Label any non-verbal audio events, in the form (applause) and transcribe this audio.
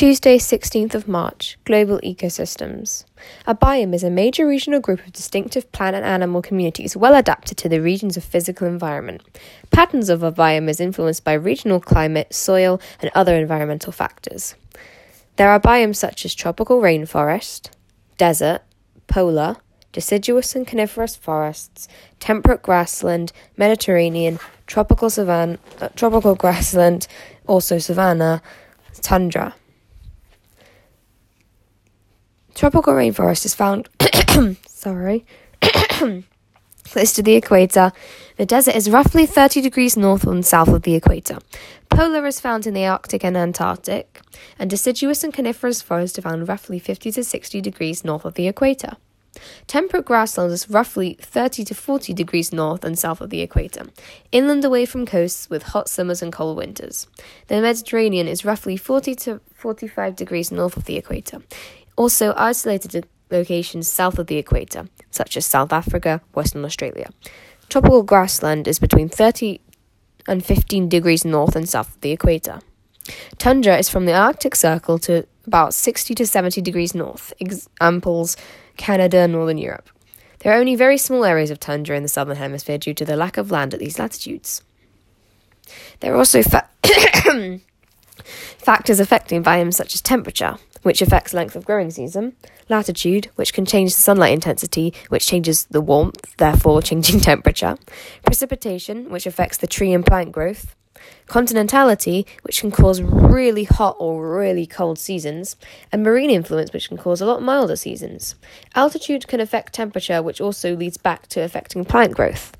Tuesday, 16th of March, Global Ecosystems. A biome is a major regional group of distinctive plant and animal communities well adapted to the region's physical environment. Patterns of a biome is influenced by regional climate, soil, and other environmental factors. There are biomes such as tropical rainforest, desert, polar, deciduous and coniferous forests, temperate grassland, Mediterranean, tropical savanna, uh, tropical (laughs) grassland, also savanna, tundra. Tropical rainforest is found, (coughs) sorry, (coughs) close to the equator. The desert is roughly 30 degrees north and south of the equator. Polar is found in the Arctic and Antarctic, and deciduous and coniferous forests are found roughly 50 to 60 degrees north of the equator. Temperate grassland is roughly 30 to 40 degrees north and south of the equator, inland away from coasts with hot summers and cold winters. The Mediterranean is roughly 40 to 45 degrees north of the equator, also isolated locations south of the equator, such as South Africa, Western Australia. Tropical grassland is between 30 and 15 degrees north and south of the equator. Tundra is from the Arctic Circle to about 60 to 70 degrees north, examples Canada, Northern Europe. There are only very small areas of tundra in the southern hemisphere due to the lack of land at these latitudes. There are also fa- (coughs) (coughs) factors affecting biomes such as temperature, which affects length of growing season, latitude, which can change the sunlight intensity, which changes the warmth, therefore changing (laughs) temperature, precipitation, which affects the tree and plant growth, continentality, which can cause really hot or really cold seasons, and marine influence, which can cause a lot milder seasons. Altitude can affect temperature, which also leads back to affecting plant growth.